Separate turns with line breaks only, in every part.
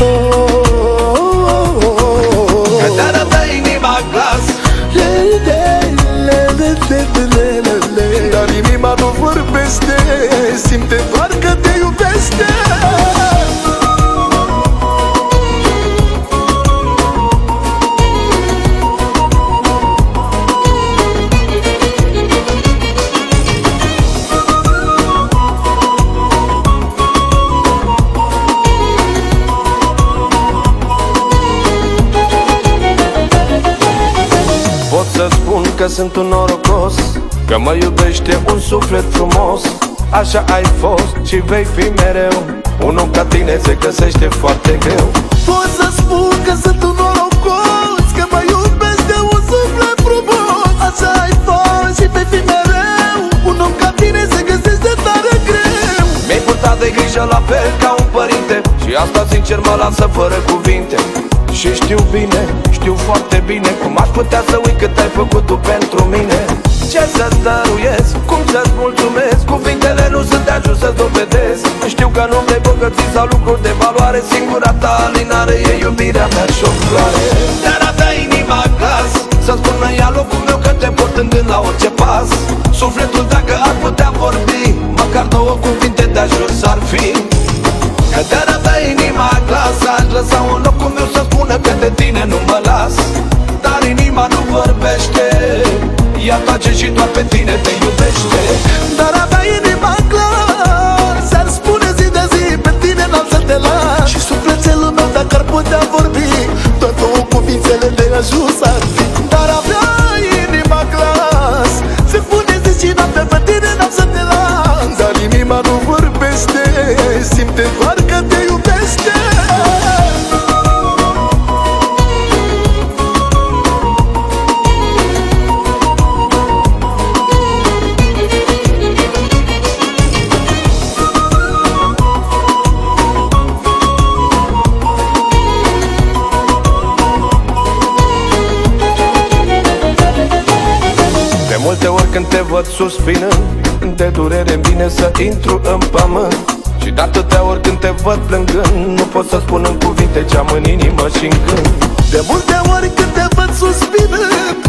Oh, I play in my glass. Yeah, yeah, yeah,
yeah, yeah, yeah. Că sunt un norocos Că mă iubește un suflet frumos. Așa ai fost și vei fi mereu Unul ca tine se găsește foarte greu.
Pot să spun că sunt un norocos Că mă iubesc de un suflet frumos. Așa ai fost și vei fi mereu Un om ca tine se găsește tare greu.
Mi-ai purtat de grijă la fel ca un părinte Și asta sincer mă lasă fără cuvinte. Și știu bine, știu foarte bine Cum aș putea să uit cât ai făcut tu pentru mine. Ce să-ți dăruiesc, cum să-ți mulțumesc? Cuvintele nu sunt de ajuns să-ți dovedesc. Știu că nu vrei bogății sau lucruri de valoare. Singura ta alinare e iubirea mea și o floare. Dar avea inima glas Să spună ea locul meu că te port în gând la orice pas. Sufletul dacă ar putea vorbi Măcar două cuvinte de ajuns ar fi. Că te arată inima glas Aș lăsa un
cuvintele
când te văd suspinând De durere îmi vine să intru în pământ Și de atâtea ori când te văd plângând Nu pot să spun în cuvinte ce am în inimă și în gând.
De multe ori când te văd suspinând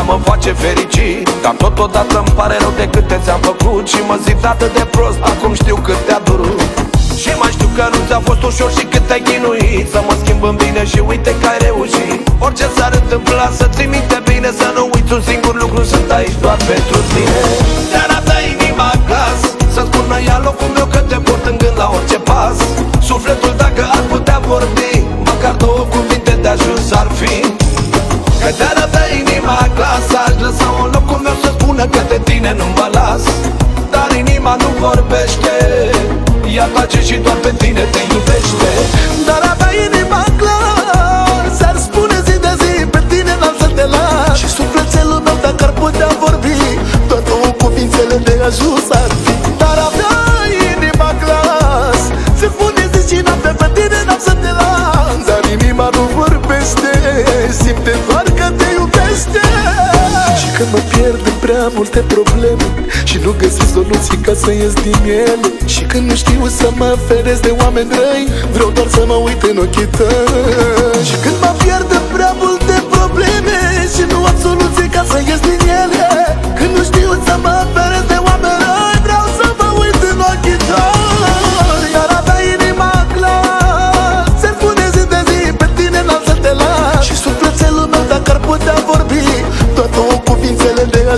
asta mă face fericit. Dar totodată îmi pare rău de câte ți-am făcut Și mă zic atât de prost Acum știu cât te-a durut. Și mai știu că nu ți-a fost ușor și cât te-ai chinuit. Să mă schimb în bine și uite că ai reușit. Orice s-ar întâmpla să ți minte bine Să nu uiți un singur lucru Sunt aici doar pentru tine Ea tace și doar pe tine te iubește.
Dar avea inima glas Ar spune zi de zi Pe tine n-am să te las. Și sufletelul meu dacă ar putea vorbi Doar două cuvintele de ajuns ar fi. Dar avea inima glas Se spune zi și noapte Pe tine n-am să te las. Dar inima nu vorbește Simte doar prea multe probleme Și nu găsesc soluții ca să ies din ele. Și când nu știu să mă feresc de oameni răi Vreau doar să mă uit în ochii tăi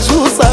ajusa